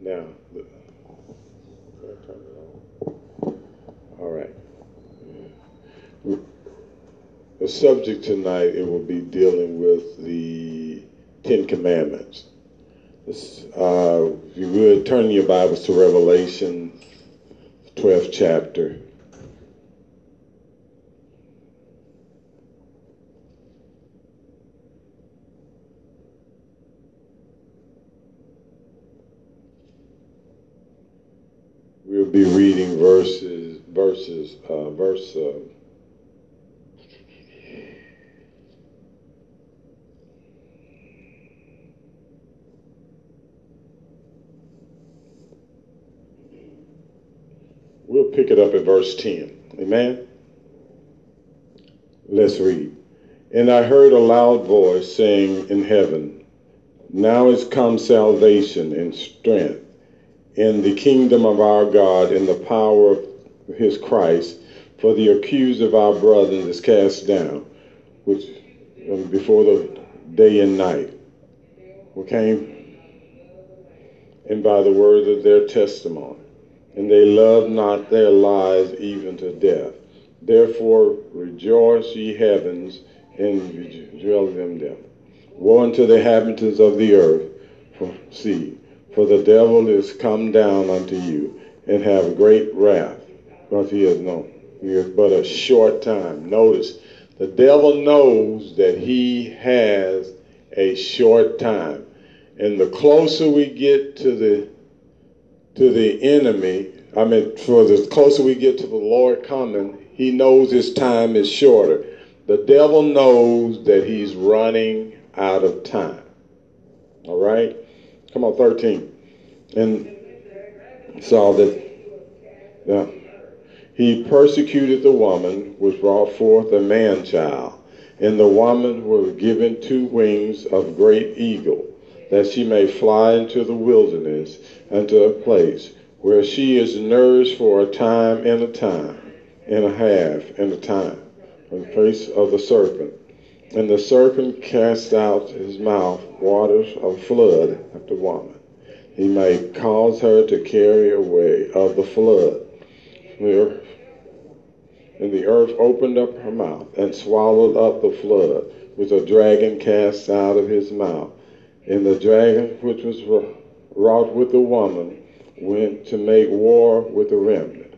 Now, all right. The subject tonight it will be dealing with the Ten Commandments. Uh, if you would turn your Bibles to Revelation, 12th chapter. We'll be reading verses, verses, uh, verse. Uh, we'll pick it up at verse 10. Amen? Let's read. And I heard a loud voice saying in heaven, Now is come salvation and strength in the kingdom of our God and the power of his Christ, for the accused of our brothers is cast down, which um, before the day and night, came and by the word of their testimony, and they loved not their lives even to death. Therefore rejoice, ye heavens, and rejoice them them. Woe unto the inhabitants of the earth, for see, for the devil is come down unto you, and have great wrath, because he has known he is but a short time. Notice, the devil knows that he has a short time. And the closer we get to the to the enemy, I mean, for the closer we get to the Lord coming, he knows his time is shorter. The devil knows that he's running out of time. All right? Come on, 13. And saw that yeah, he persecuted the woman, which brought forth a man child. And the woman was given two wings of great eagle, that she may fly into the wilderness, unto a place where she is nourished for a time and a time, and a half and a time, from the face of the serpent. And the serpent cast out his mouth waters of flood after woman. He may cause her to carry away of the flood. And the earth opened up her mouth and swallowed up the flood, which a dragon cast out of his mouth. And the dragon, which was wrought with the woman, went to make war with the remnant.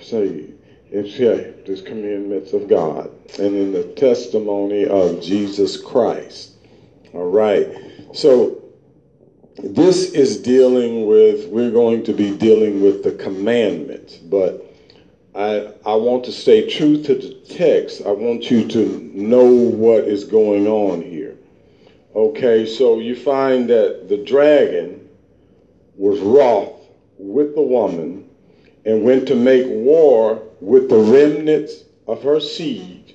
Say, in the commandments of God and in the testimony of Jesus Christ. All right. So this is dealing with, we're going to be dealing with the commandments, but I, I want to stay true to the text. I want you to know what is going on here. Okay, so you find that the dragon was wroth with the woman and went to make war with the remnants of her seed,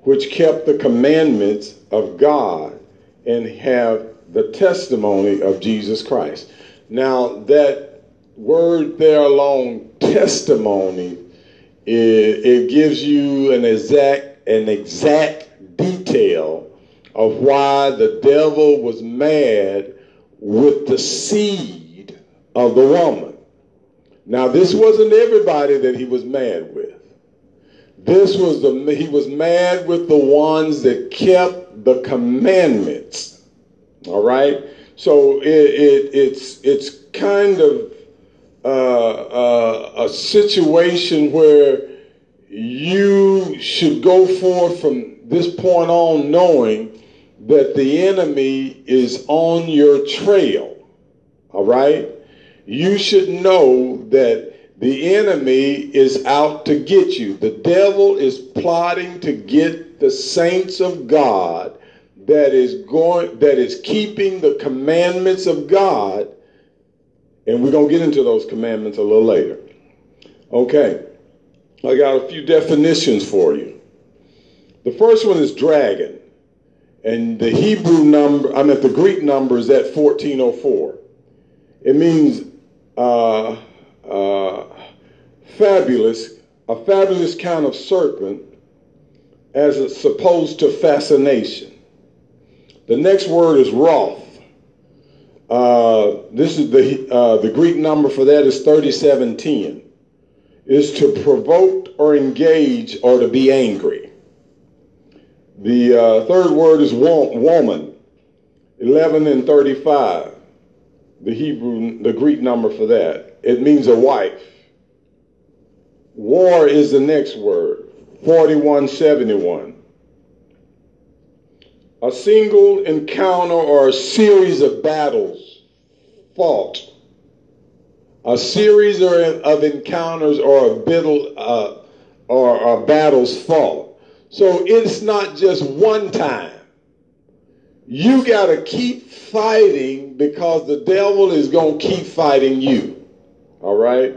which kept the commandments of God and have the testimony of Jesus Christ. Now, that word there alone, testimony, it, it gives you an exact, an exact detail of why the devil was mad with the seed of the woman. Now, this wasn't everybody that he was mad with. This was the he was mad with the ones that kept the commandments. All right. So it, it it's it's kind of uh, uh, a situation where you should go forth from this point on knowing that the enemy is on your trail. All right? You should know that the enemy is out to get you. The devil is plotting to get the saints of God that is going that is keeping the commandments of God. And we're going to get into those commandments a little later. Okay. I got a few definitions for you. The first one is dragon. And the Hebrew number, I mean the Greek number is at 1404. It means uh, uh, fabulous, a fabulous kind of serpent as it's supposed to fascination. The next word is wrath. Uh, this is the uh, the Greek number for that is 3710. Is to provoke or engage or to be angry. The uh, third word is woman, 11 and 35. The Hebrew, the Greek number for that. It means a wife. War is the next word, 4171 a single encounter or a series of battles fought, a series of encounters or a battle, uh, or, or battles fought. So it's not just one time. You got to keep fighting because the devil is going to keep fighting you. All right?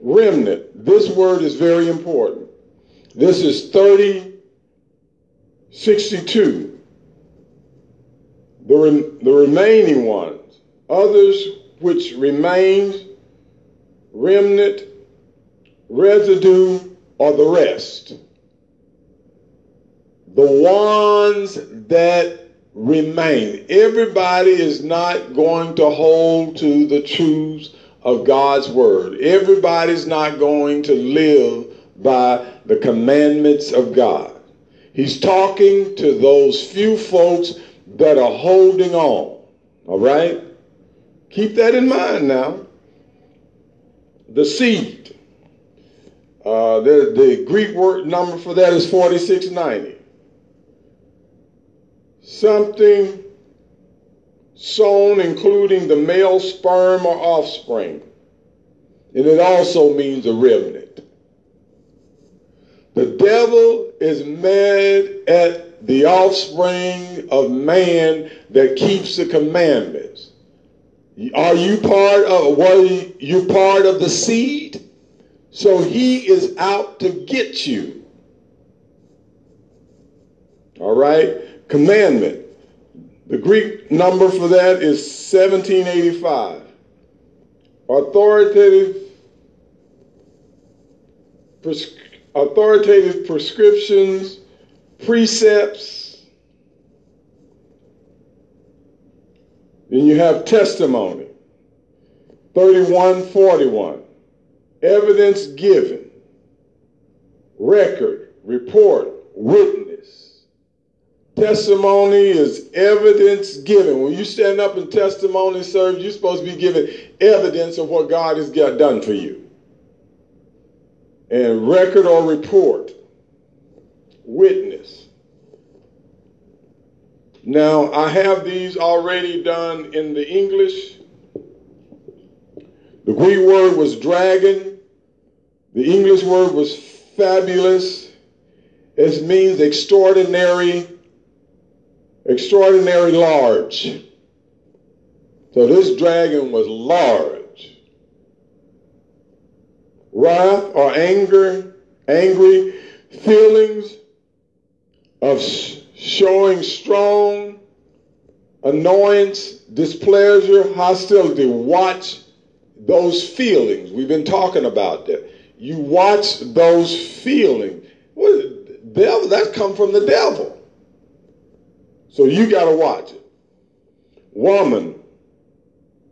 Remnant. This word is very important. This is 3062 the, re- the remaining ones, others which remain, remnant, residue, or the rest. The ones that remain. Everybody is not going to hold to the truths of God's word. Everybody's not going to live by the commandments of God. He's talking to those few folks that are holding on. All right? Keep that in mind now. The seed. Uh, the, the Greek word number for that is 4690. Something sown, including the male sperm or offspring. And it also means a remnant. The devil is mad at the offspring of man that keeps the commandments. Are you part of were you part of the seed? So he is out to get you. All right? Commandment. The Greek number for that is 1785. Authoritative pres- authoritative prescriptions precepts. Then you have testimony. 3141. Evidence given. Record, report, witness. Testimony is evidence given. When you stand up and testimony service, you're supposed to be giving evidence of what God has got done for you. And record or report witness. Now, I have these already done in the English. The Greek word was dragon. The English word was fabulous. It means extraordinary, extraordinary large. So this dragon was large. Wrath or anger, angry feelings of showing strong annoyance, displeasure, hostility. Watch those feelings. We've been talking about that. You watch those feelings. What devil? That's come from the devil. So you got to watch it. Woman,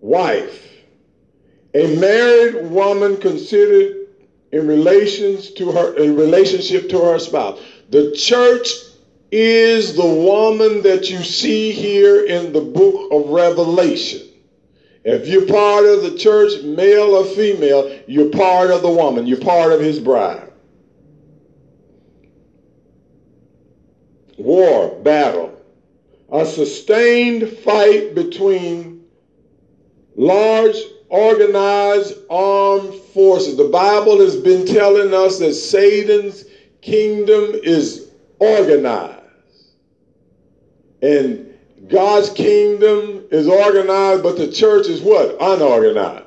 wife, a married woman considered in relations to her in relationship to her spouse. The church is the woman that you see here in the book of Revelation. If you're part of the church, male or female, you're part of the woman. You're part of his bride. War, battle, a sustained fight between large organized armed forces. The Bible has been telling us that Satan's kingdom is organized. And God's kingdom is organized, but the church is what? Unorganized.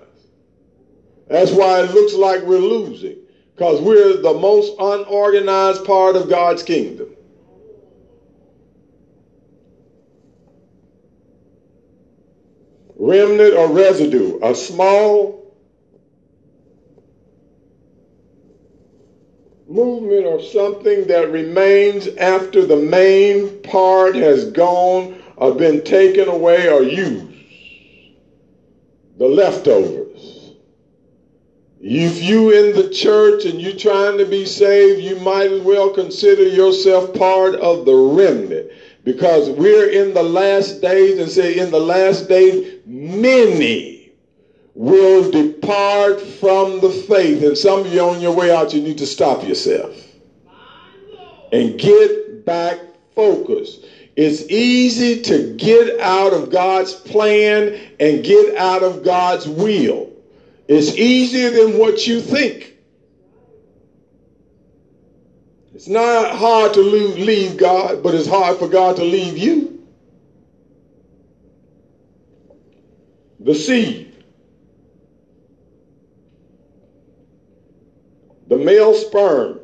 That's why it looks like we're losing, because we're the most unorganized part of God's kingdom. Remnant or residue, a small movement or something that remains after the main part has gone or been taken away or used. the leftovers. If you in the church and you trying to be saved, you might as well consider yourself part of the remnant because we're in the last days and say in the last days many will depart from the faith and some of you on your way out you need to stop yourself and get back focused it's easy to get out of God's plan and get out of God's will. It's easier than what you think. It's not hard to leave God, but it's hard for God to leave you. The seed. The male sperm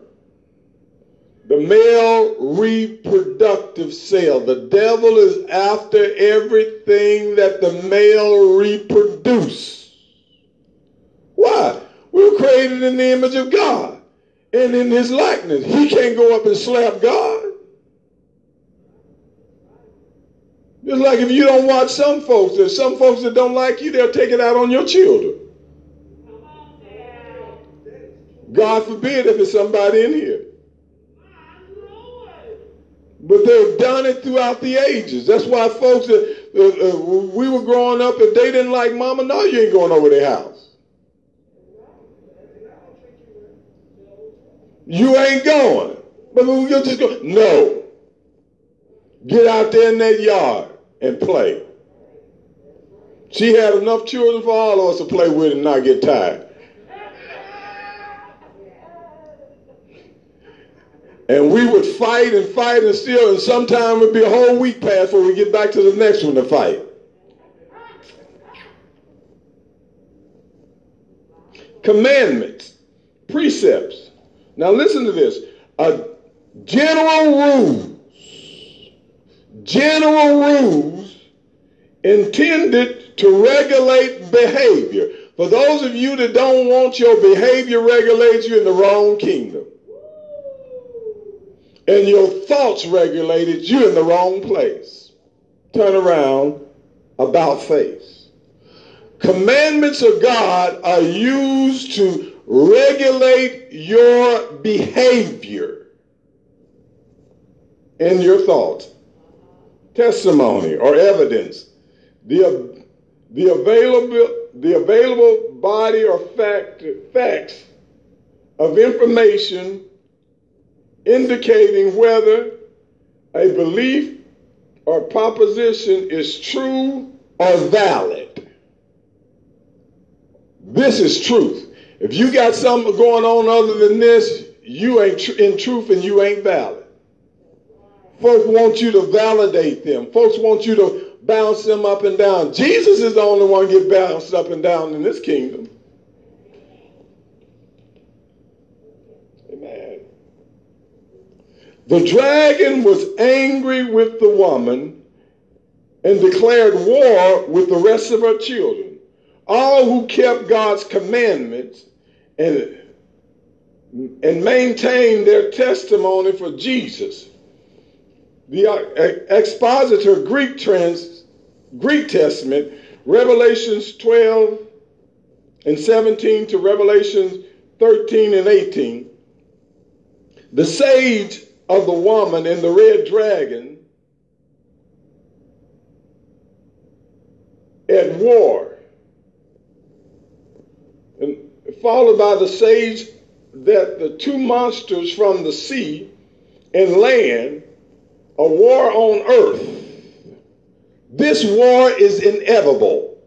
the male reproductive cell. The devil is after everything that the male reproduce. Why? We were created in the image of God and in his likeness. He can't go up and slap God. Just like if you don't watch some folks, there's some folks that don't like you, they'll take it out on your children. God forbid if it's somebody in here. But they've done it throughout the ages. That's why folks, uh, uh, we were growing up, if they didn't like mama, no, you ain't going over their house. You ain't going. But we just go, no. Get out there in that yard and play. She had enough children for all of us to play with and not get tired. And we would fight and fight and still, and sometimes it would be a whole week past before we get back to the next one to fight. Commandments, precepts. Now listen to this. A general rules, general rules intended to regulate behavior. For those of you that don't want your behavior regulated, you're in the wrong kingdom and your thoughts regulated, you're in the wrong place. Turn around, about face. Commandments of God are used to regulate your behavior and your thoughts. Testimony or evidence. The, the, available, the available body or fact, facts of information indicating whether a belief or proposition is true or valid. This is truth. If you got something going on other than this, you ain't tr- in truth and you ain't valid. Folks want you to validate them. Folks want you to bounce them up and down. Jesus is the only one get bounced up and down in this kingdom. Amen. The dragon was angry with the woman and declared war with the rest of her children. All who kept God's commandments and, and maintained their testimony for Jesus. The uh, expositor Greek trans, Greek Testament, Revelations 12 and 17 to Revelations 13 and 18. The sage of the woman and the red dragon at war. And followed by the sage that the two monsters from the sea and land, a war on earth. This war is inevitable.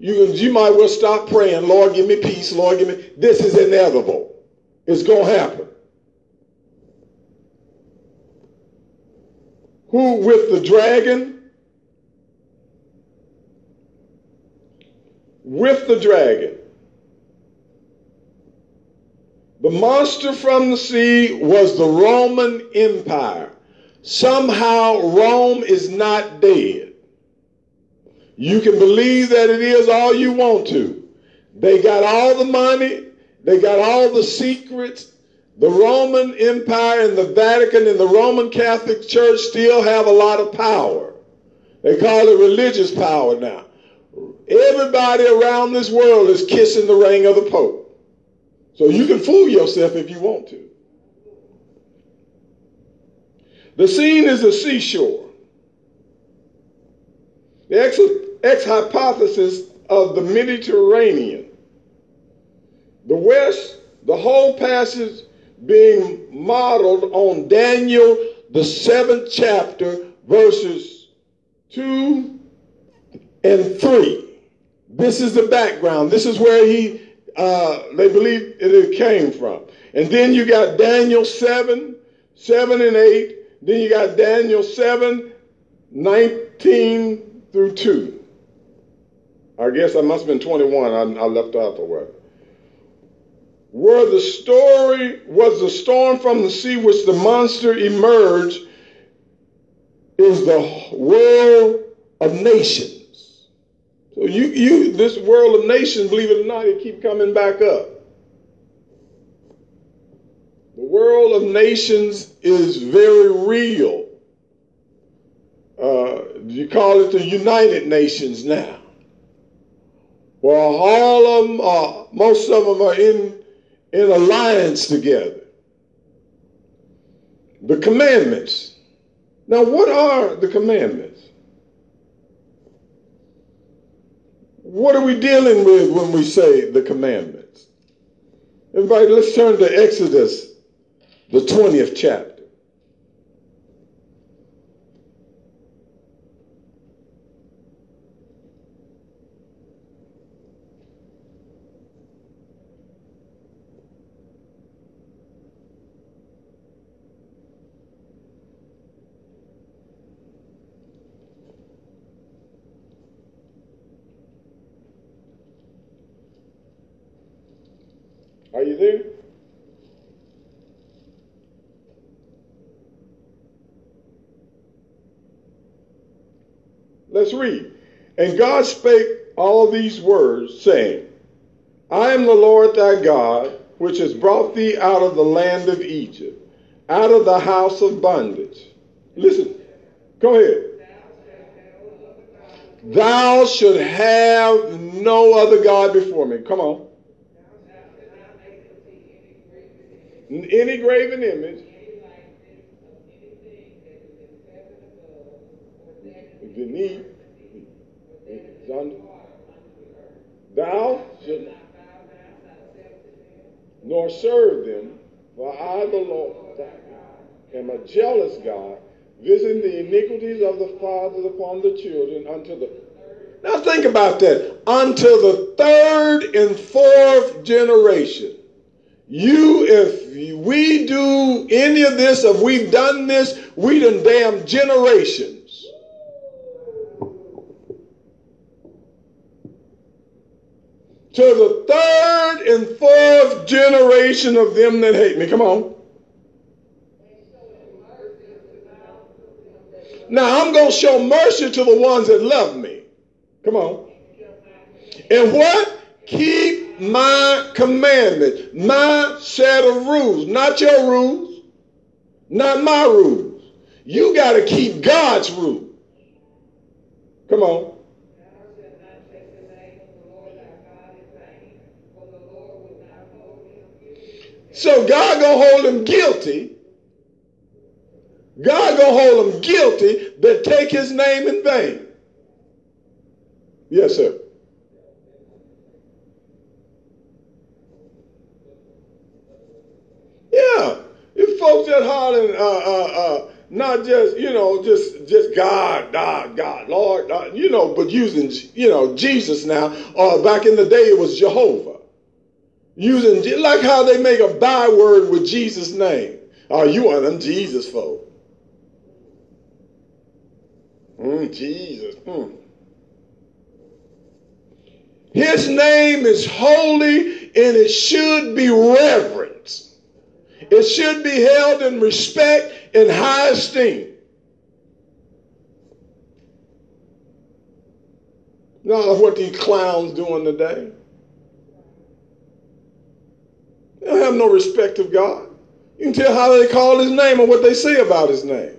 You, you might well stop praying, Lord, give me peace, Lord, give me. This is inevitable. It's going to happen. who with the dragon, with the dragon. The monster from the sea was the Roman Empire. Somehow Rome is not dead. You can believe that it is all you want to. They got all the money, they got all the secrets, the Roman Empire and the Vatican and the Roman Catholic Church still have a lot of power. They call it religious power now. Everybody around this world is kissing the ring of the Pope. So you can fool yourself if you want to. The scene is a seashore. The ex, ex hypothesis of the Mediterranean. The West, the whole passage being modeled on Daniel, the seventh chapter, verses 2 and 3. This is the background. This is where he uh, they believe it came from. And then you got Daniel 7, 7 and 8. Then you got Daniel 7, 19 through 2. I guess I must have been 21. I, I left out the word. Where the story was the storm from the sea which the monster emerged is the world of nations. So you, you, this world of nations, believe it or not, it keep coming back up. The world of nations is very real. Uh, you call it the United Nations now. Well, all of them are, most of them are in, in alliance together. The commandments. Now, what are the commandments? What are we dealing with when we say the commandments? Everybody, let's turn to Exodus, the 20th chapter. Are you there? Let's read. And God spake all these words, saying, I am the Lord thy God, which has brought thee out of the land of Egypt, out of the house of bondage. Listen, go ahead. Thou should have no other God before me. Come on. any graven image beneath under thou should nor serve them, for I, the Lord, am a jealous God, visiting the iniquities of the fathers upon the children unto the now think about that. Until the third and fourth generation. You, if we do any of this, if we've done this, we done damn generations. To the third and fourth generation of them that hate me. Come on. Now I'm going to show mercy to the ones that love me. Come on. And what? Keep my commandments, my set of rules, not your rules, not my rules. You got to keep God's rules. Come on. So God gonna hold him guilty. God gonna hold him guilty that take his name in vain. Yes, sir. Yeah, if folks that hollering, uh, uh, uh, not just you know, just just God, God, God, Lord, God, you know, but using you know Jesus now. Or back in the day, it was Jehovah. Using like how they make a byword with Jesus' name. Oh, you are them Jesus folk. Mm, Jesus. Mm. His name is holy and it should be reverenced. It should be held in respect and high esteem. Not what these clowns doing today. They don't have no respect of God. You can tell how they call his name or what they say about his name.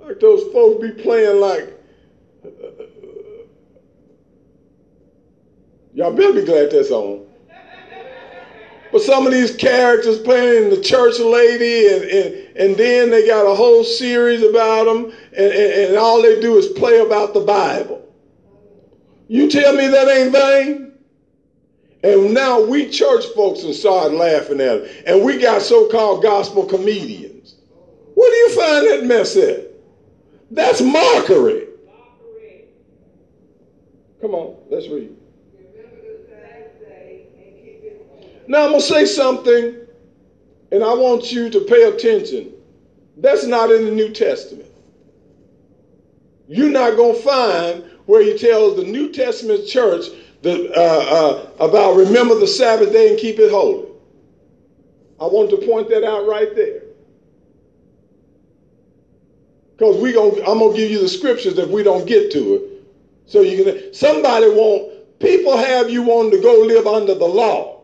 Like those folks be playing like. Y'all better be glad that's on. But some of these characters playing the church lady, and, and, and then they got a whole series about them, and, and, and all they do is play about the Bible. You tell me that ain't vain? And now we church folks and start laughing at it. And we got so-called gospel comedians. Where do you find that mess at? That's mockery. Come on, let's read. Now I'm going to say something, and I want you to pay attention. That's not in the New Testament. You're not going to find where he tells the New Testament church the, uh, uh, about remember the Sabbath day and keep it holy. I want to point that out right there. Because we going I'm gonna give you the scriptures if we don't get to it. So you can somebody want people have you wanting to go live under the law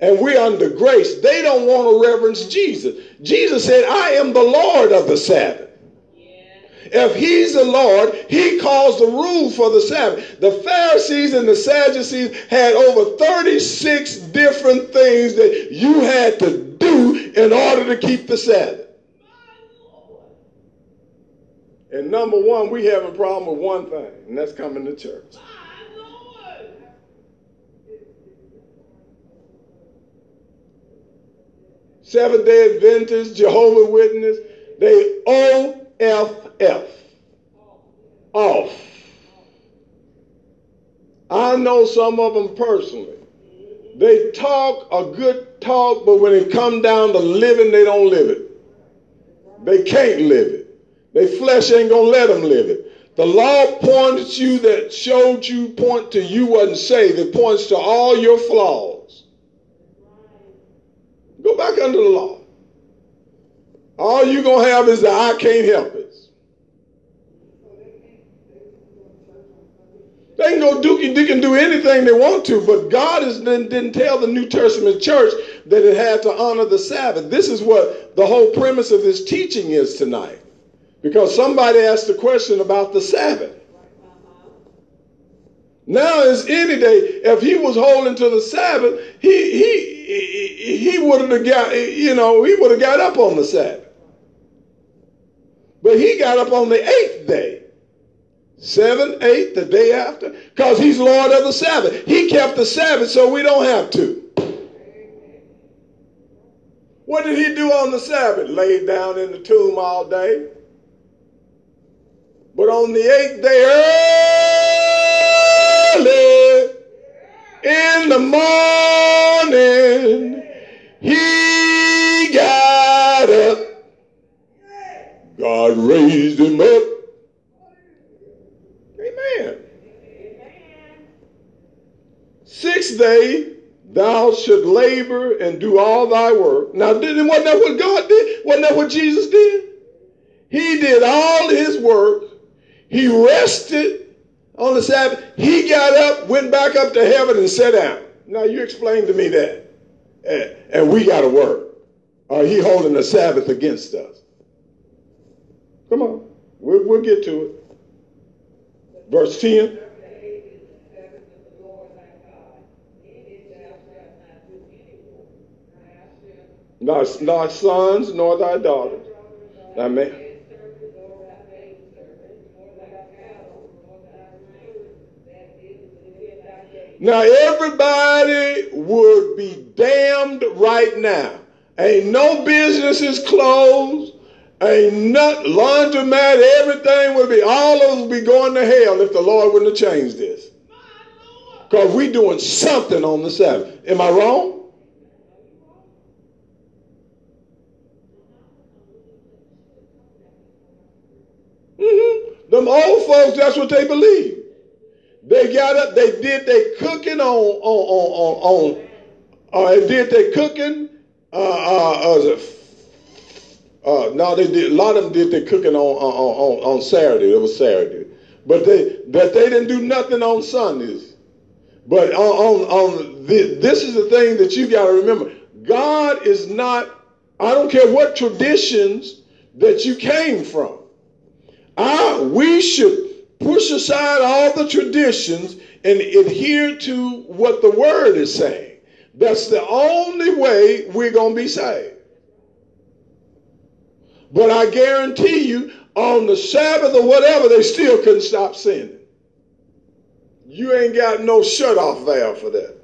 and we're under grace. They don't want to reverence Jesus. Jesus said, I am the Lord of the Sabbath. If he's the Lord, he calls the rule for the Sabbath. The Pharisees and the Sadducees had over 36 different things that you had to do in order to keep the Sabbath. And number one, we have a problem with one thing, and that's coming to church. Seventh day Adventists, Jehovah Witness, they OFF. Off. I know some of them personally. They talk a good talk, but when it come down to living, they don't live it. They can't live it. Their flesh ain't gonna let them live it. The law pointed you that showed you point to you wasn't saved. It points to all your flaws. Go back under the law. All you're going to have is the I can't help it. They go dookie they can do anything they want to, but God is, didn't, didn't tell the New Testament church that it had to honor the Sabbath. This is what the whole premise of this teaching is tonight. Because somebody asked the question about the Sabbath. Now is any day, if he was holding to the Sabbath, he he he would have got you know he would have got up on the Sabbath. But he got up on the eighth day, seven, eight, the day after, because he's Lord of the Sabbath. He kept the Sabbath, so we don't have to. What did he do on the Sabbath? Laid down in the tomb all day. But on the eighth day, early in the morning, he got up. God raised him up. Amen. Sixth day, thou should labor and do all thy work. Now, didn't wasn't that what God did? Wasn't that what Jesus did? He did all his work. He rested on the Sabbath. He got up, went back up to heaven, and sat down. Now you explain to me that. And we got to work. Or he holding the Sabbath against us. Come on. We'll, we'll get to it. Verse 10. Not, not sons nor thy daughters. Amen. Now everybody would be damned right now. Ain't no businesses closed. Ain't not laundromat. Everything would be, all of us would be going to hell if the Lord wouldn't have changed this. Because we doing something on the Sabbath. Am I wrong? Mm-hmm. Them old folks, that's what they believe. They got up, they did their cooking on, on, on, on, on uh, they did their cooking, uh, uh, uh, uh, no, they did, a lot of them did their cooking on, on, on, on Saturday. It was Saturday. But they, but they didn't do nothing on Sundays. But on, on, on the, this is the thing that you got to remember. God is not, I don't care what traditions that you came from. I, we should push aside all the traditions and adhere to what the word is saying. That's the only way we're going to be saved. But I guarantee you, on the Sabbath or whatever, they still couldn't stop sinning. You ain't got no shut off valve for that.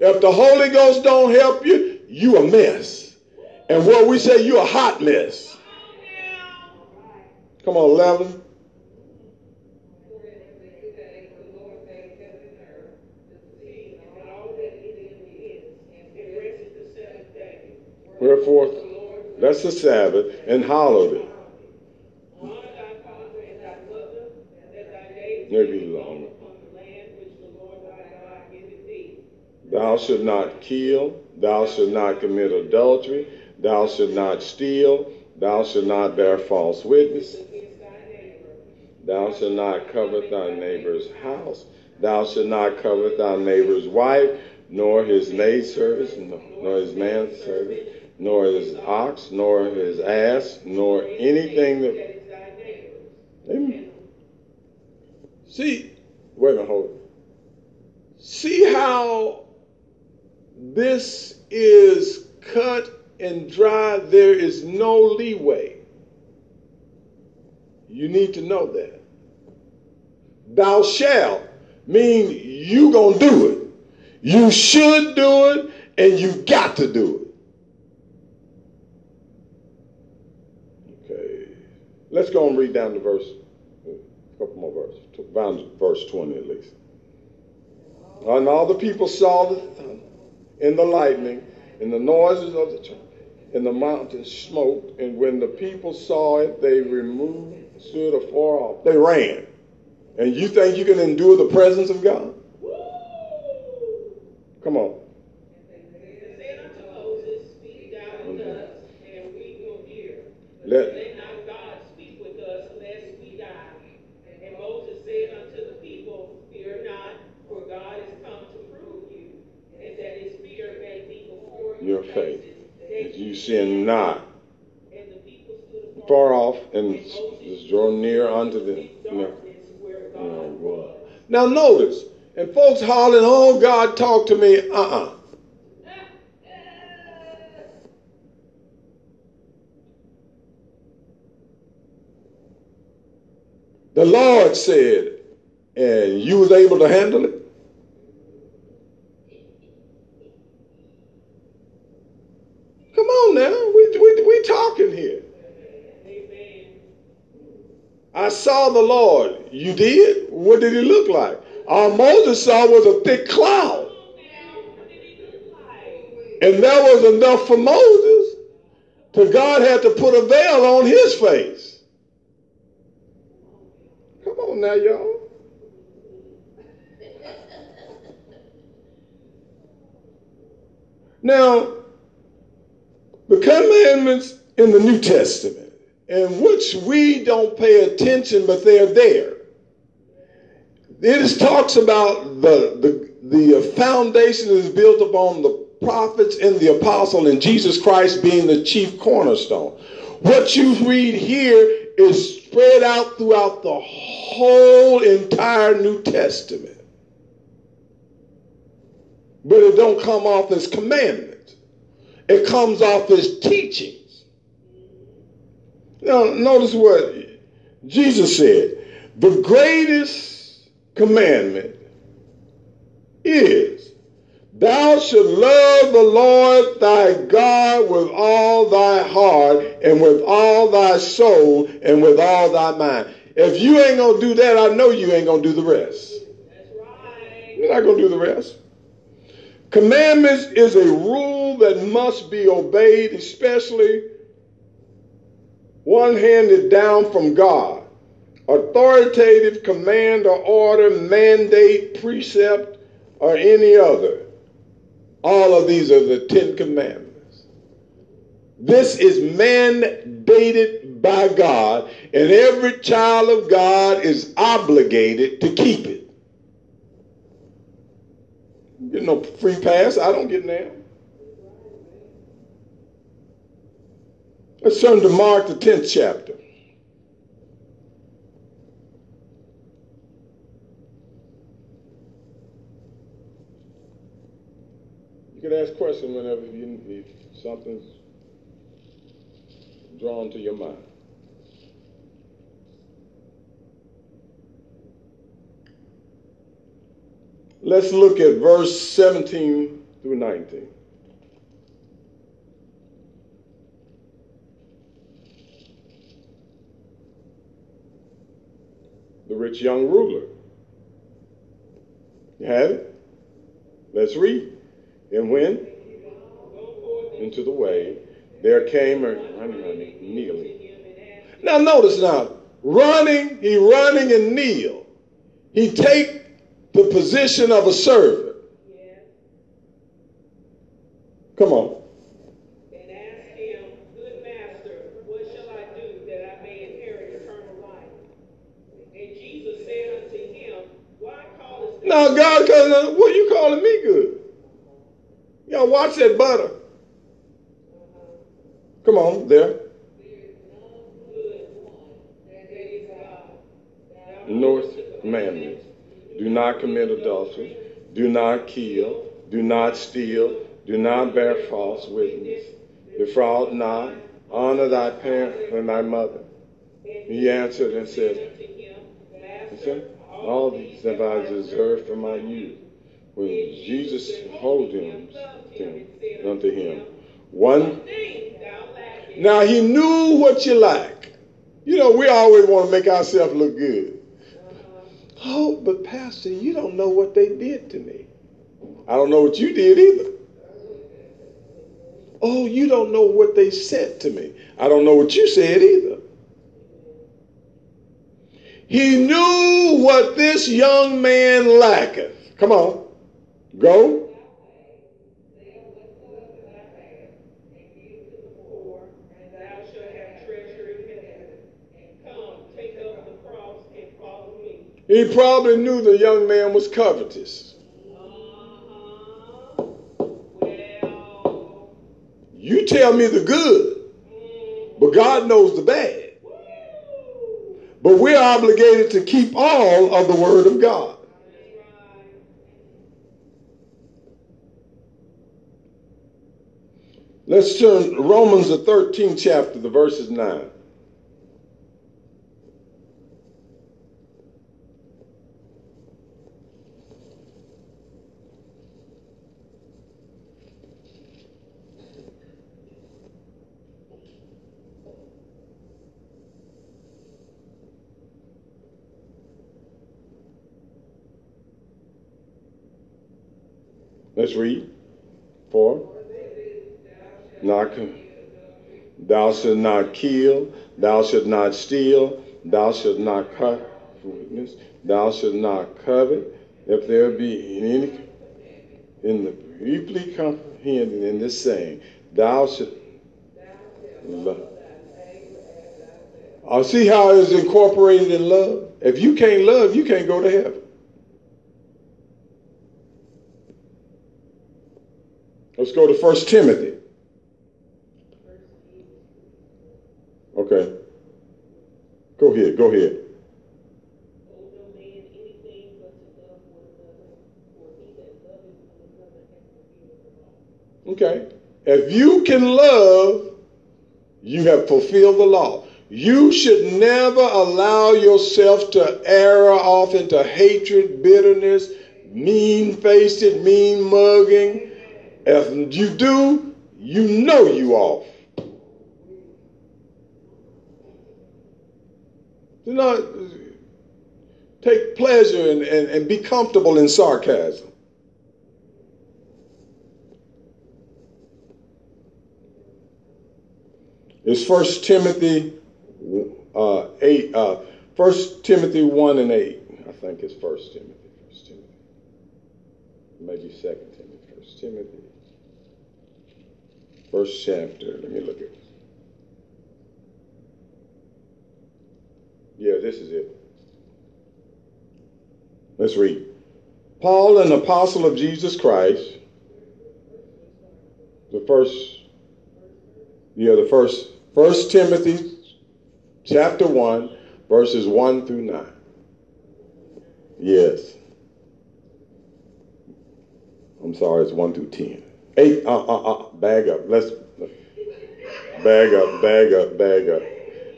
If the Holy Ghost don't help you, you a mess. And what we say, you a hot mess. Come on, 11. Wherefore, that's the Sabbath, and hallowed it. Maybe longer. Thou shalt not kill. Thou shalt not commit adultery. Thou shalt not steal. Thou shalt not bear false witness. Thou shalt not covet thy neighbor's house. Thou shalt not covet thy neighbor's wife, nor his maidservant, nor his manservant, nor his ox, nor his ass, nor anything that. Amen. See, wait a minute, hold. See how this is cut and dry. There is no leeway. You need to know that. Thou shalt mean you gonna do it. You should do it, and you got to do it. Okay. Let's go and read down to verse, a couple more verses, around verse 20 at least. And all the people saw the thunder and the lightning and the noises of the trumpet and the mountain smoked. And when the people saw it, they removed, stood afar off. They ran. And you think you can endure the presence of God? Come on. Let, not God speak with us lest we die. And Moses said unto the people, Fear not, for God is come to prove you, and that his fear may be before your faith. That you sin not. Far off and just draw near unto them. No. Was. Now notice, and folks hollering, oh, God, talk to me. Uh-uh. The Lord said, and you was able to handle it? Come on now, we, we, we talking here. Amen. I saw the Lord. You did? What did he look like? All Moses saw was a thick cloud. And that was enough for Moses. To God had to put a veil on his face. Come on now, y'all. Now, the commandments in the New Testament, in which we don't pay attention, but they're there. It talks about the, the, the foundation is built upon the prophets and the apostle and Jesus Christ being the chief cornerstone. What you read here is spread out throughout the whole entire New Testament. But it don't come off as commandment. It comes off as teachings. Now, notice what Jesus said. The greatest commandment is thou shalt love the Lord thy God with all thy heart and with all thy soul and with all thy mind. If you ain't gonna do that, I know you ain't gonna do the rest. You're not gonna do the rest. Commandments is a rule that must be obeyed, especially one handed down from God. Authoritative command or order, mandate, precept, or any other. All of these are the Ten Commandments. This is mandated by God, and every child of God is obligated to keep it. You get no free pass. I don't get now. Let's turn to Mark, the 10th chapter. You can ask questions whenever you need something's drawn to your mind. Let's look at verse 17 through 19. Rich young ruler. You have it? Let's read. And when? Into the way, there came a running, kneeling. Now notice now, running, he running and kneel. He take the position of a servant. Come on. And asked him, Good master, what shall I do that I may inherit eternal life? And Jesus said unto him, Why Now, God, cause, uh, what you calling me good? Y'all watch that butter. Come on, there. North commandments. Do not commit adultery. Do not kill. Do not steal. Do not bear false witness. Defraud not. Honor thy parent and thy mother. He answered and said, All these have I deserved from my youth. When Jesus told him, him unto him, one. Now he knew what you like. You know, we always want to make ourselves look good. Oh, but Pastor, you don't know what they did to me. I don't know what you did either. Oh, you don't know what they said to me. I don't know what you said either. He knew what this young man lacketh. Come on. Go. He probably knew the young man was covetous. You tell me the good, but God knows the bad. But we're obligated to keep all of the Word of God. Let's turn Romans the 13th chapter, the verses 9. Let's read. For not thou shalt not kill, thou shalt not steal, thou shalt not cut witness, thou not covet. If there be any in the briefly comprehended in this saying, thou shalt love. I see how it's incorporated in love. If you can't love, you can't go to heaven. Let's go to First Timothy. Okay. Go ahead. Go ahead. Okay. If you can love, you have fulfilled the law. You should never allow yourself to err off into hatred, bitterness, mean faced, mean mugging. If you do, you know you off. Do not take pleasure and, and, and be comfortable in sarcasm. It's First Timothy uh, eight, uh, First Timothy one and eight. I think it's First Timothy. First Timothy. Maybe Second Timothy. First Timothy. First chapter. Let me look at. It. Yeah, this is it. Let's read. Paul, an apostle of Jesus Christ. The first. Yeah, the first. First Timothy chapter 1, verses 1 through 9. Yes. I'm sorry, it's 1 through 10. Eight, uh, uh, uh, bag up. Let's bag up, bag up, bag up.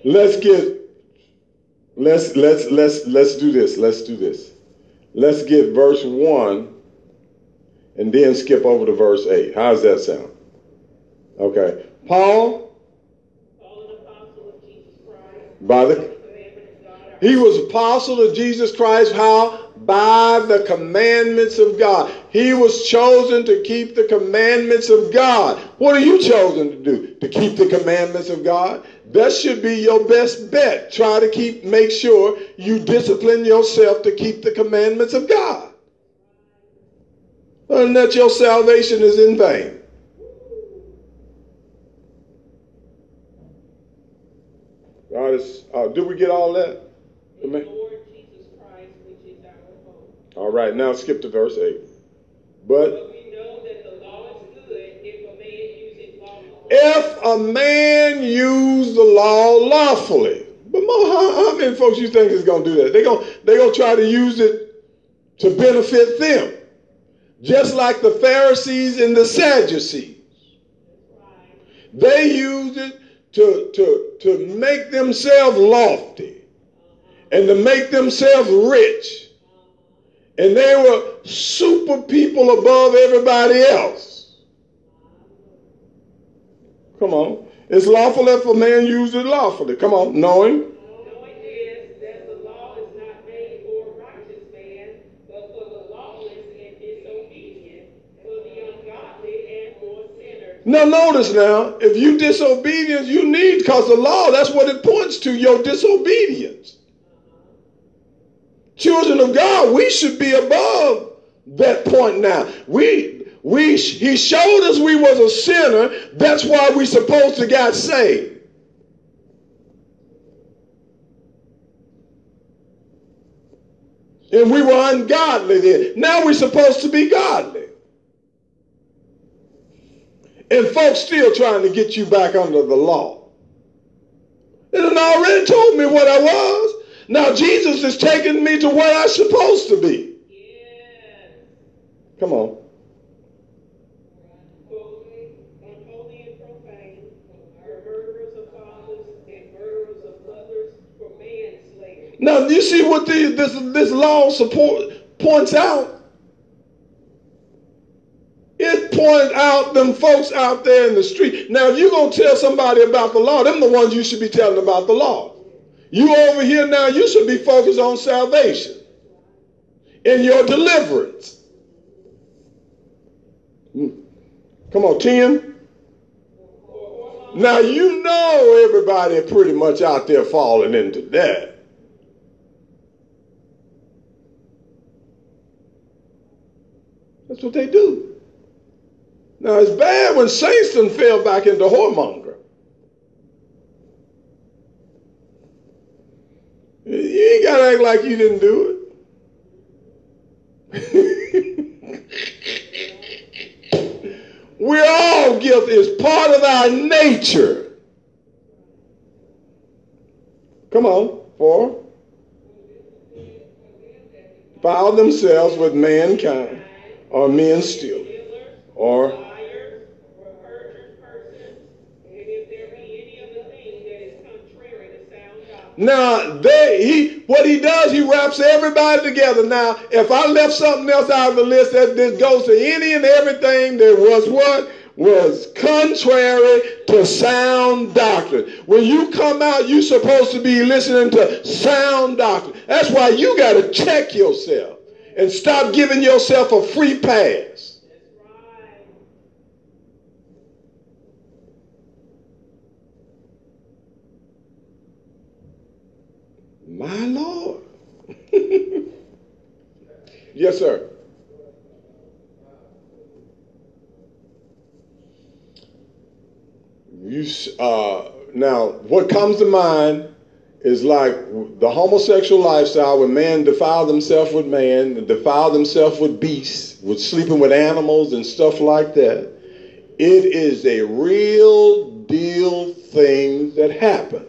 Let's get, let's, let's, let's, let's do this. Let's do this. Let's get verse one and then skip over to verse eight. How does that sound? Okay. Paul, by the, he was apostle of Jesus Christ. How? By the commandments of God. He was chosen to keep the commandments of God. What are you chosen to do? To keep the commandments of God? That should be your best bet. Try to keep, make sure you discipline yourself to keep the commandments of God. And that your salvation is in vain. God is, uh, did we get all that? in the Lord Jesus Christ, which is our hope. All right, now skip to verse 8. But But we know that the law is good if a man use the law lawfully, but how, many folks you think is going to do that? They're going they gonna try to use it to benefit them, just like the Pharisees and the Sadducees. They use it to, to, to make themselves lofty and to make themselves rich. And they were super people above everybody else. Come on. It's lawful if a man uses it lawfully. Come on, knowing. Now, notice now, if you disobedience, you need, because the law, that's what it points to, your disobedience. Children of God, we should be above that point now. We, we, he showed us we was a sinner. That's why we supposed to got saved. And we were ungodly then. Now we're supposed to be godly. And folks still trying to get you back under the law. They done already told me what I was. Now Jesus is taking me to where I'm supposed to be. Yes. Come on. Holy, unholy and profane, murderers of fathers and murderers of mothers for manslaughter. Now you see what the, this this law support points out. It points out them folks out there in the street. Now, if you're gonna tell somebody about the law, them the ones you should be telling about the law. You over here now, you should be focused on salvation and your deliverance. Hmm. Come on, Tim. Now you know everybody pretty much out there falling into that. That's what they do. Now it's bad when done fell back into whoremonger. You ain't gotta act like you didn't do it. We're all guilty. It's part of our nature. Come on, four. Foul themselves with mankind, or men still or liars, or perjured persons, and if there be any other thing that is contrary to sound doctrine. Now they he what he does he wraps everybody together. Now if I left something else out of the list that this goes to any and everything that was what was contrary to sound doctrine. When you come out, you're supposed to be listening to sound doctrine. That's why you got to check yourself and stop giving yourself a free pass. That's right. My Lord. Yes, sir. You uh, now, what comes to mind is like the homosexual lifestyle where man defile themselves with man, defile themselves with beasts, with sleeping with animals and stuff like that. It is a real deal thing that happen.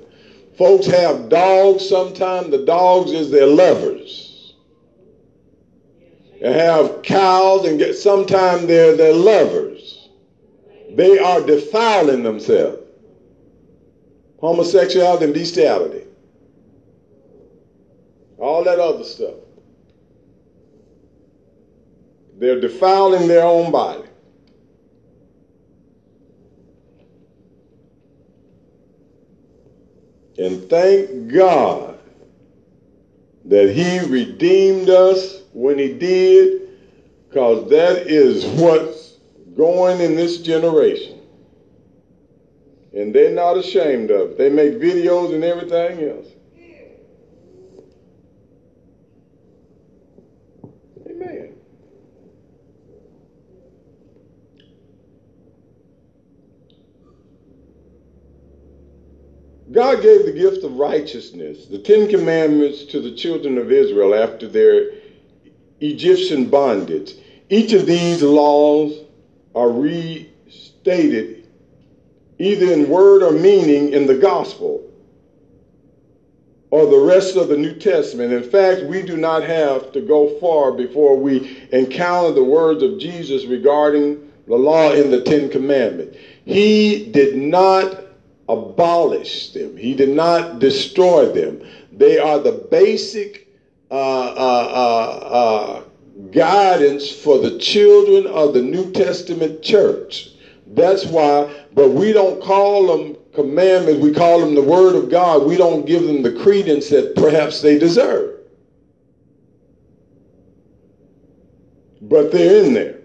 Folks have dogs sometimes, the dogs is their lovers. They have cows and get sometimes they're their lovers. They are defiling themselves. Homosexuality and bestiality. All that other stuff. They're defiling their own body. And thank God that He redeemed us when He did, because that is what's going in this generation. And they're not ashamed of it. They make videos and everything else. Amen. God gave the gift of righteousness, the Ten Commandments, to the children of Israel after their Egyptian bondage. Each of these laws are restated either in word or meaning in the gospel or the rest of the New Testament. In fact, we do not have to go far before we encounter the words of Jesus regarding the law in the Ten Commandments. He did not abolish them, He did not destroy them. They are the basic uh, uh, uh, uh guidance for the children of the New Testament church. That's why, but we don't call them commandments, we call them the Word of God. We don't give them the credence that perhaps they deserve. But they're in there.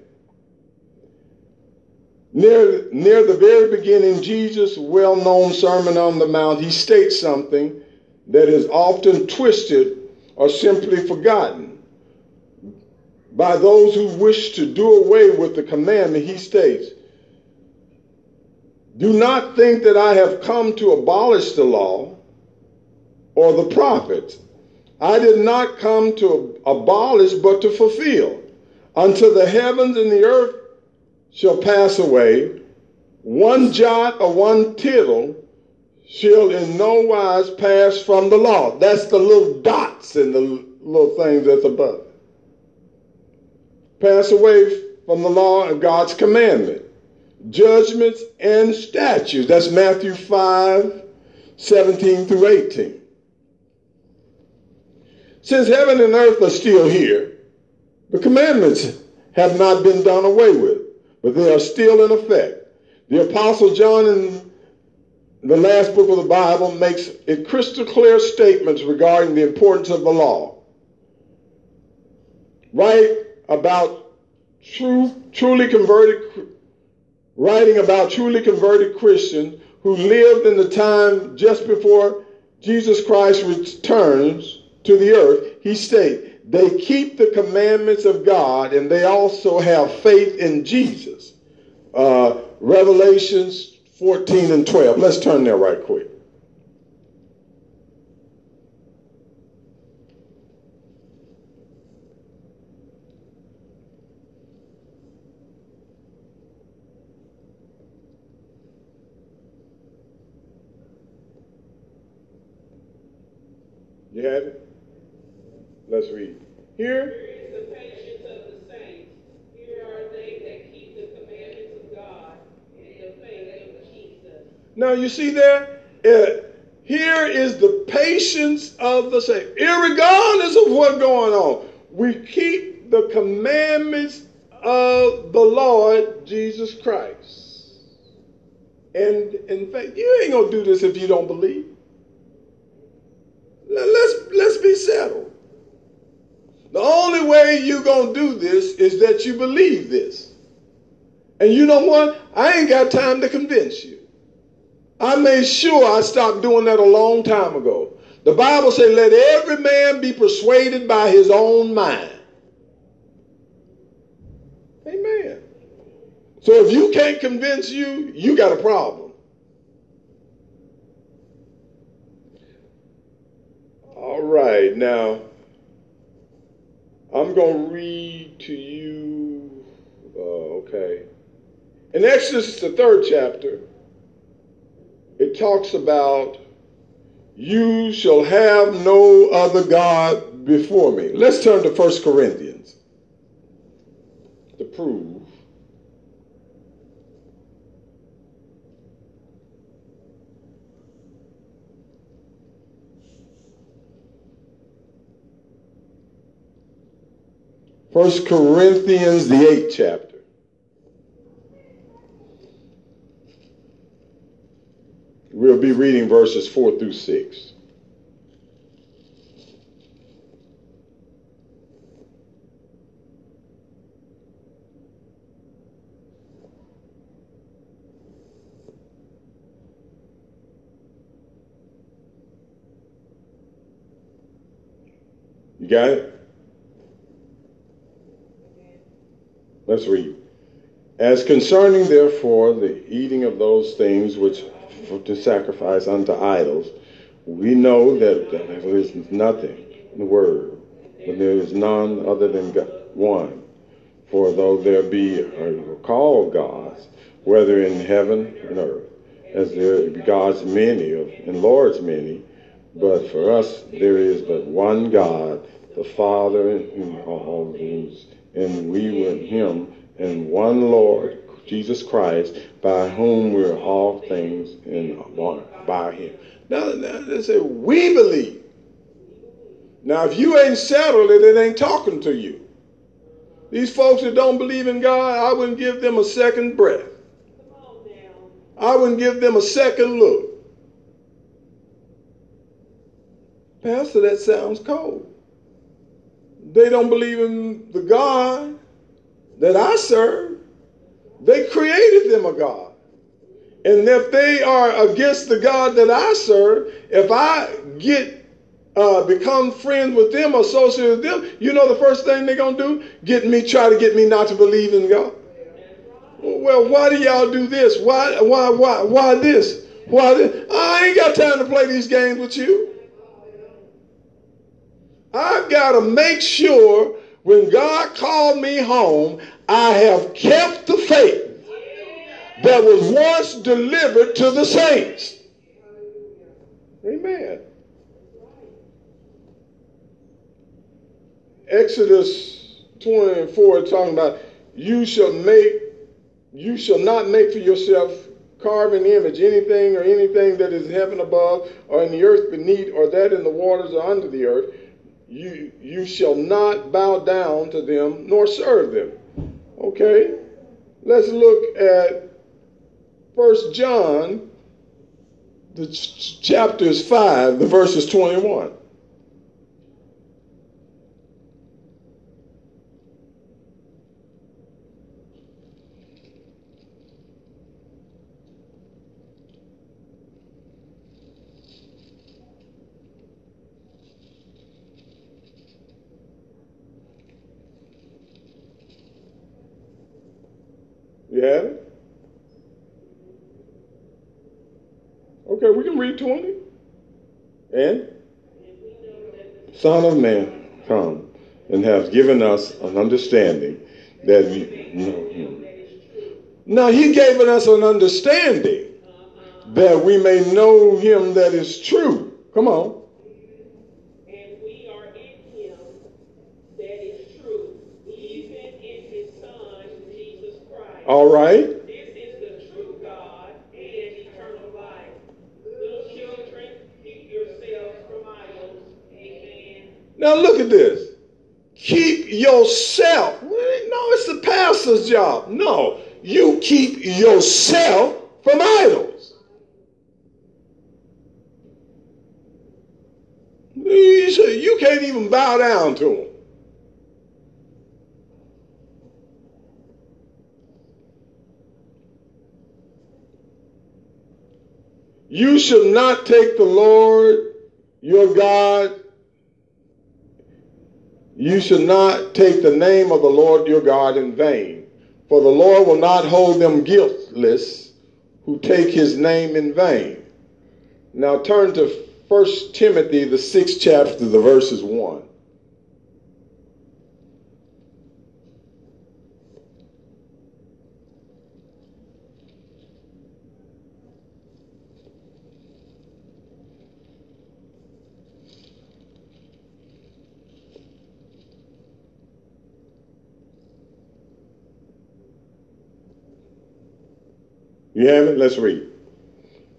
Near, near the very beginning, Jesus' well known Sermon on the Mount, he states something that is often twisted or simply forgotten. By those who wish to do away with the commandment, he states, Do not think that I have come to abolish the law or the prophets. I did not come to abolish, but to fulfill. Until the heavens and the earth shall pass away, one jot or one tittle shall in no wise pass from the law. That's the little dots and the little things that's above. Pass away from the law of God's commandment, judgments and statutes. That's Matthew 5, 17 through 18. Since heaven and earth are still here, the commandments have not been done away with but they are still in effect. The Apostle John in the last book of the Bible makes it crystal clear statements regarding the importance of the law. Right about true, truly converted, writing about truly converted Christians who lived in the time just before Jesus Christ returns to the earth, he states, they keep the commandments of God and they also have faith in Jesus. Uh, Revelations 14 and 12. Let's turn there right quick. You have it? Let's read. Here. is the patience of the saints. Here are they that keep the commandments of God and the faith that keeps us. Now you see there? Uh, here is the patience of the saints. Irregardless of what's going on, we keep the commandments of the Lord Jesus Christ. And in fact, you ain't gonna do this if you don't believe. Let's let's be settled. The only way you're going to do this is that you believe this. And you know what? I ain't got time to convince you. I made sure I stopped doing that a long time ago. The Bible says, let every man be persuaded by his own mind. Amen. So if you can't convince you, you got a problem. All right, now. I'm going to read to you, uh, okay. In Exodus, the third chapter, it talks about you shall have no other God before me. Let's turn to 1 Corinthians to prove First Corinthians, the eighth chapter. We'll be reading verses 4 through 6. You got it? Let's read. As concerning, therefore, the eating of those things which to sacrifice unto idols, we know that there is nothing in the word, but there is none other than God, one. For though there be called gods, whether in heaven and earth, as there gods many and lords many, but for us there is but one God, the Father in whom all things, and we with him, and one Lord, Jesus Christ, by whom we're all things and by him. Now, now they say, we believe. Now, if you ain't settled it, it ain't talking to you. These folks that don't believe in God, I wouldn't give them a second breath. I wouldn't give them a second look. Pastor, that sounds cold. They don't believe in the God that I serve. They created them a God. And if they are against the God that I serve, if I get uh, become friends with them, associate with them, you know the first thing they're gonna do? Get me, try to get me not to believe in God. Well, why do y'all do this? Why, why, why, why this? Why this? I ain't got time to play these games with you. I've got to make sure when God called me home, I have kept the faith that was once delivered to the saints. Amen. Exodus 24 talking about you shall make you shall not make for yourself carving image anything or anything that is heaven above or in the earth beneath or that in the waters or under the earth you, you shall not bow down to them nor serve them. Okay? Let's look at First John, the ch- chapters 5, the verses 21. You it? Okay, we can read 20. And? Son of Man, come and have given us an understanding that we know him. Now, he gave us an understanding that we may know him that is true. Come on. And we are in him that is true, even in his Son, Jesus Christ. All right. This is the true God and eternal life. Little children, keep yourselves from idols. Amen. Now, look at this. Keep yourself. No, it's the pastor's job. No, you keep yourself from idols. You you can't even bow down to them. You shall not take the Lord your God. You shall not take the name of the Lord your God in vain. For the Lord will not hold them guiltless who take his name in vain. Now turn to 1 Timothy, the sixth chapter, the verses 1. You have it? Let's read.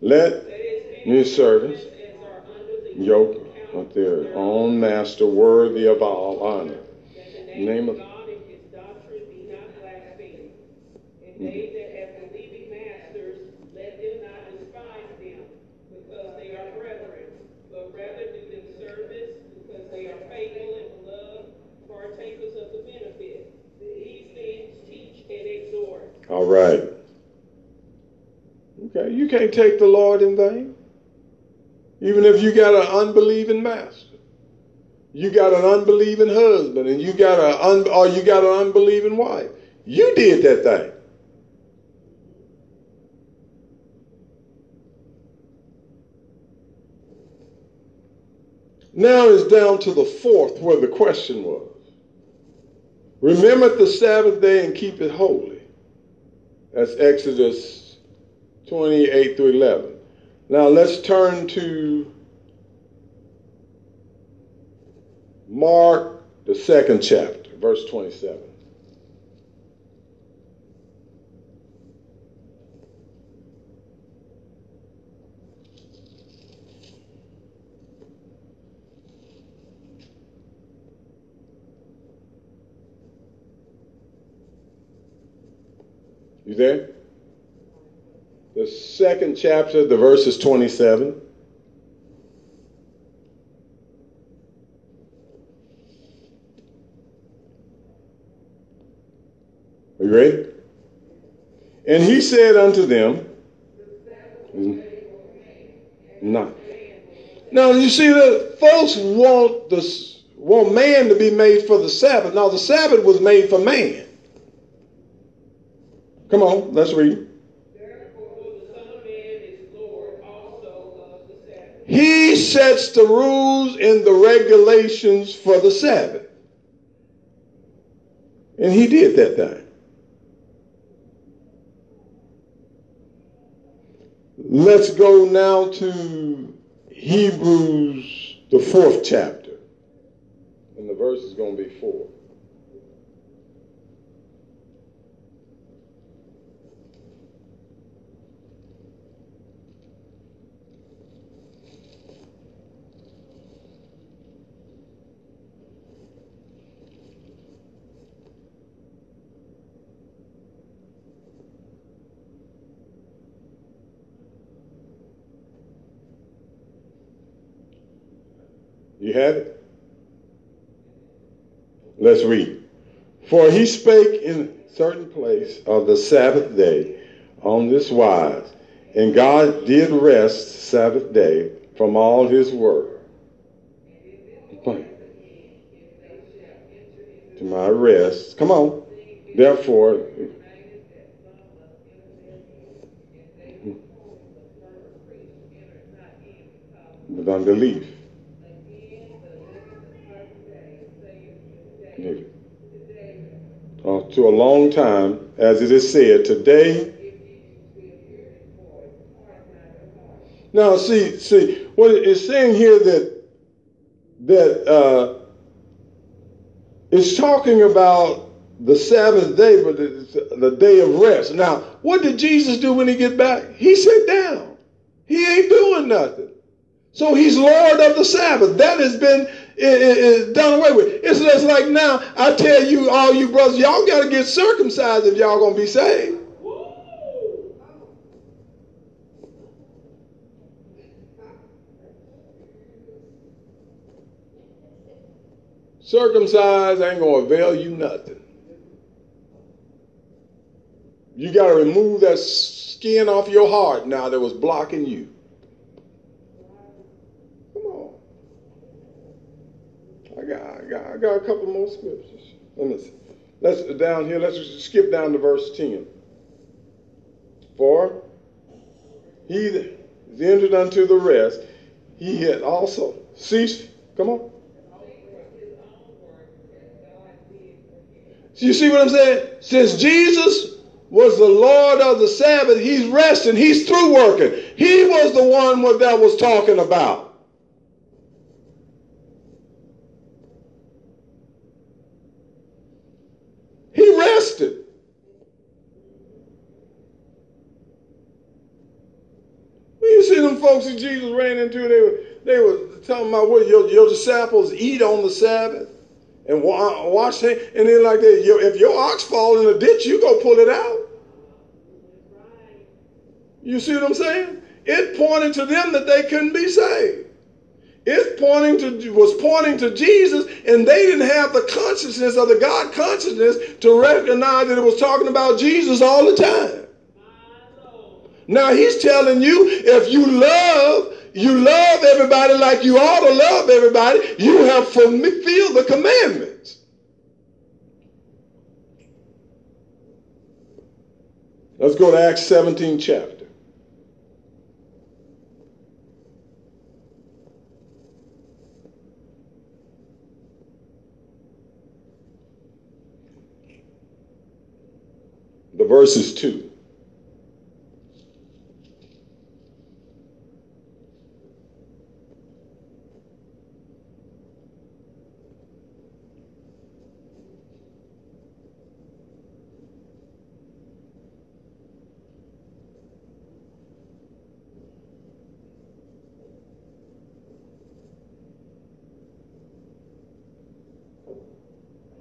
Let his servants yoke of their own master worthy of all honor. The name of they that have believing masters, let them not despise them, because they are brethren, but rather do them service, because they are faithful and love, partakers of the benefit. These things teach and exhort. All right. Okay, you can't take the Lord in vain. Even if you got an unbelieving master, you got an unbelieving husband, and you got a un, or you got an unbelieving wife. You did that thing. Now it's down to the fourth where the question was. Remember the Sabbath day and keep it holy. That's Exodus 28 through 11. Now let's turn to Mark, the second chapter, verse 27. You there? The second chapter, the verse is 27. Are you ready? And he said unto them, Not. Now you see that folks want this want man to be made for the Sabbath. Now the Sabbath was made for man. Come on, let's read. Therefore, the Son of Man is Lord also of the Sabbath. He sets the rules and the regulations for the Sabbath. And he did that thing. Let's go now to Hebrews, the fourth chapter. And the verse is going to be four. Have it? Let's read. For he spake in certain place of the Sabbath day on this wise, and God did rest Sabbath day from all his work. To my rest. Come on. Therefore, with unbelief. Uh, to a long time, as it is said, today. Now, see, see, what it's saying here that that uh, it's talking about the Sabbath day, but it's the day of rest. Now, what did Jesus do when he get back? He sat down. He ain't doing nothing. So he's Lord of the Sabbath. That has been is done away with. It's just like now, I tell you, all you brothers, y'all got to get circumcised if y'all going to be saved. Circumcised ain't going to avail you nothing. You got to remove that skin off your heart now that was blocking you. I got, I got, I got a couple more scriptures. Let me see. Let's down here. Let's skip down to verse ten. For he is entered unto the rest. He had also ceased. Come on. You see what I'm saying? Since Jesus was the Lord of the Sabbath, he's resting. He's through working. He was the one that was talking about. He rested. When you see them folks that Jesus ran into, they were, they were telling about what your, your disciples eat on the Sabbath and wash it. And then like that, if your ox fall in a ditch, you go pull it out. You see what I'm saying? It pointed to them that they couldn't be saved. It pointing to was pointing to Jesus, and they didn't have the consciousness of the God consciousness to recognize that it was talking about Jesus all the time. Now he's telling you if you love, you love everybody like you ought to love everybody, you have fulfilled the commandments. Let's go to Acts 17 chapter. The verse is 2.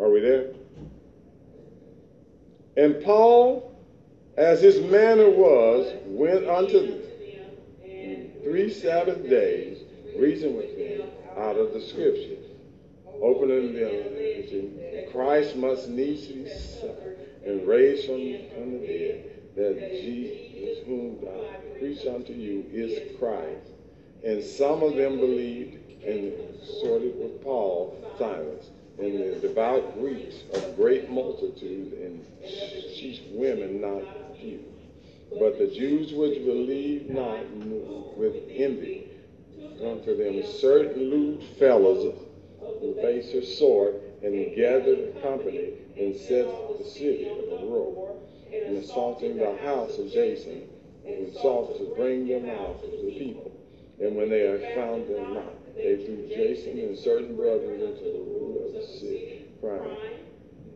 Are we there? And Paul, as his manner was, went unto them three Sabbath days, reason with them out of the scriptures, opening them, Christ must needs be suffered and raised from, from the dead, that Jesus, whom I preach unto you, is Christ. And some of them believed and sorted with Paul, Silas and the devout Greeks of great multitude, and chief women not few. But the Jews which believed not with envy unto them certain lewd fellows with baser sort, and gathered the company and set the city of a row, and assaulting the house of Jason, and sought to bring them out to the people. And when they had found them not, they threw Jason and certain brothers into the room of the city, crying,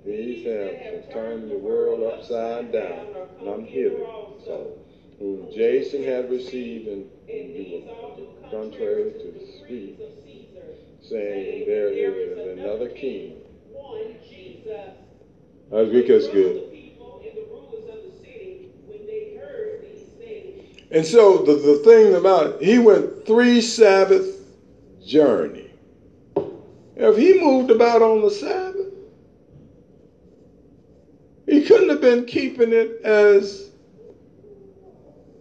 These have turned the world upside down, and I'm here. So, whom Jason had received and, contrary to the speech, saying, There is another king. That's because good. And so the, the thing about it, he went three Sabbath journey. If he moved about on the Sabbath, he couldn't have been keeping it as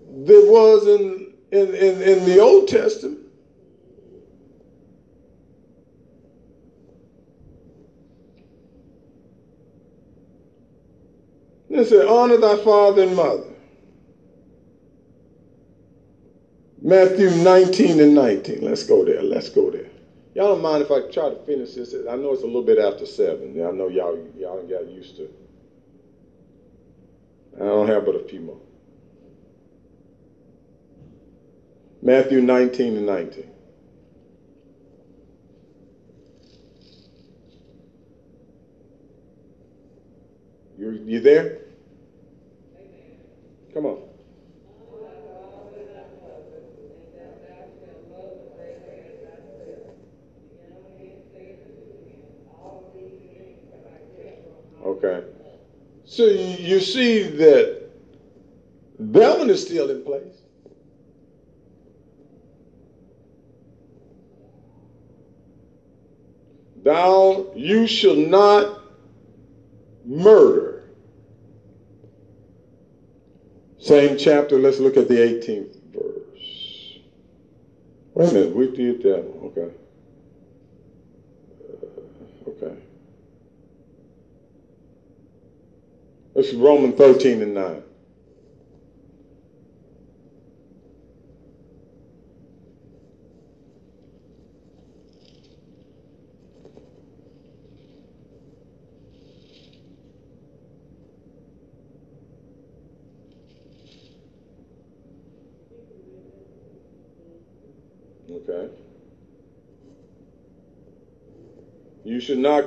there was in, in, in, in the Old Testament. They said, honor thy father and mother. Matthew 19 and 19. Let's go there. Let's go there. Y'all don't mind if I try to finish this? I know it's a little bit after seven. I know y'all y'all got used to. I don't have but a few more. Matthew 19 and 19. You you there? Come on. Okay. So you see that Belman is still in place. Thou, you shall not murder. Same chapter, let's look at the 18th verse. Wait a minute, we did that. Okay. Uh, okay. This is Romans 13 and 9. Okay. You should not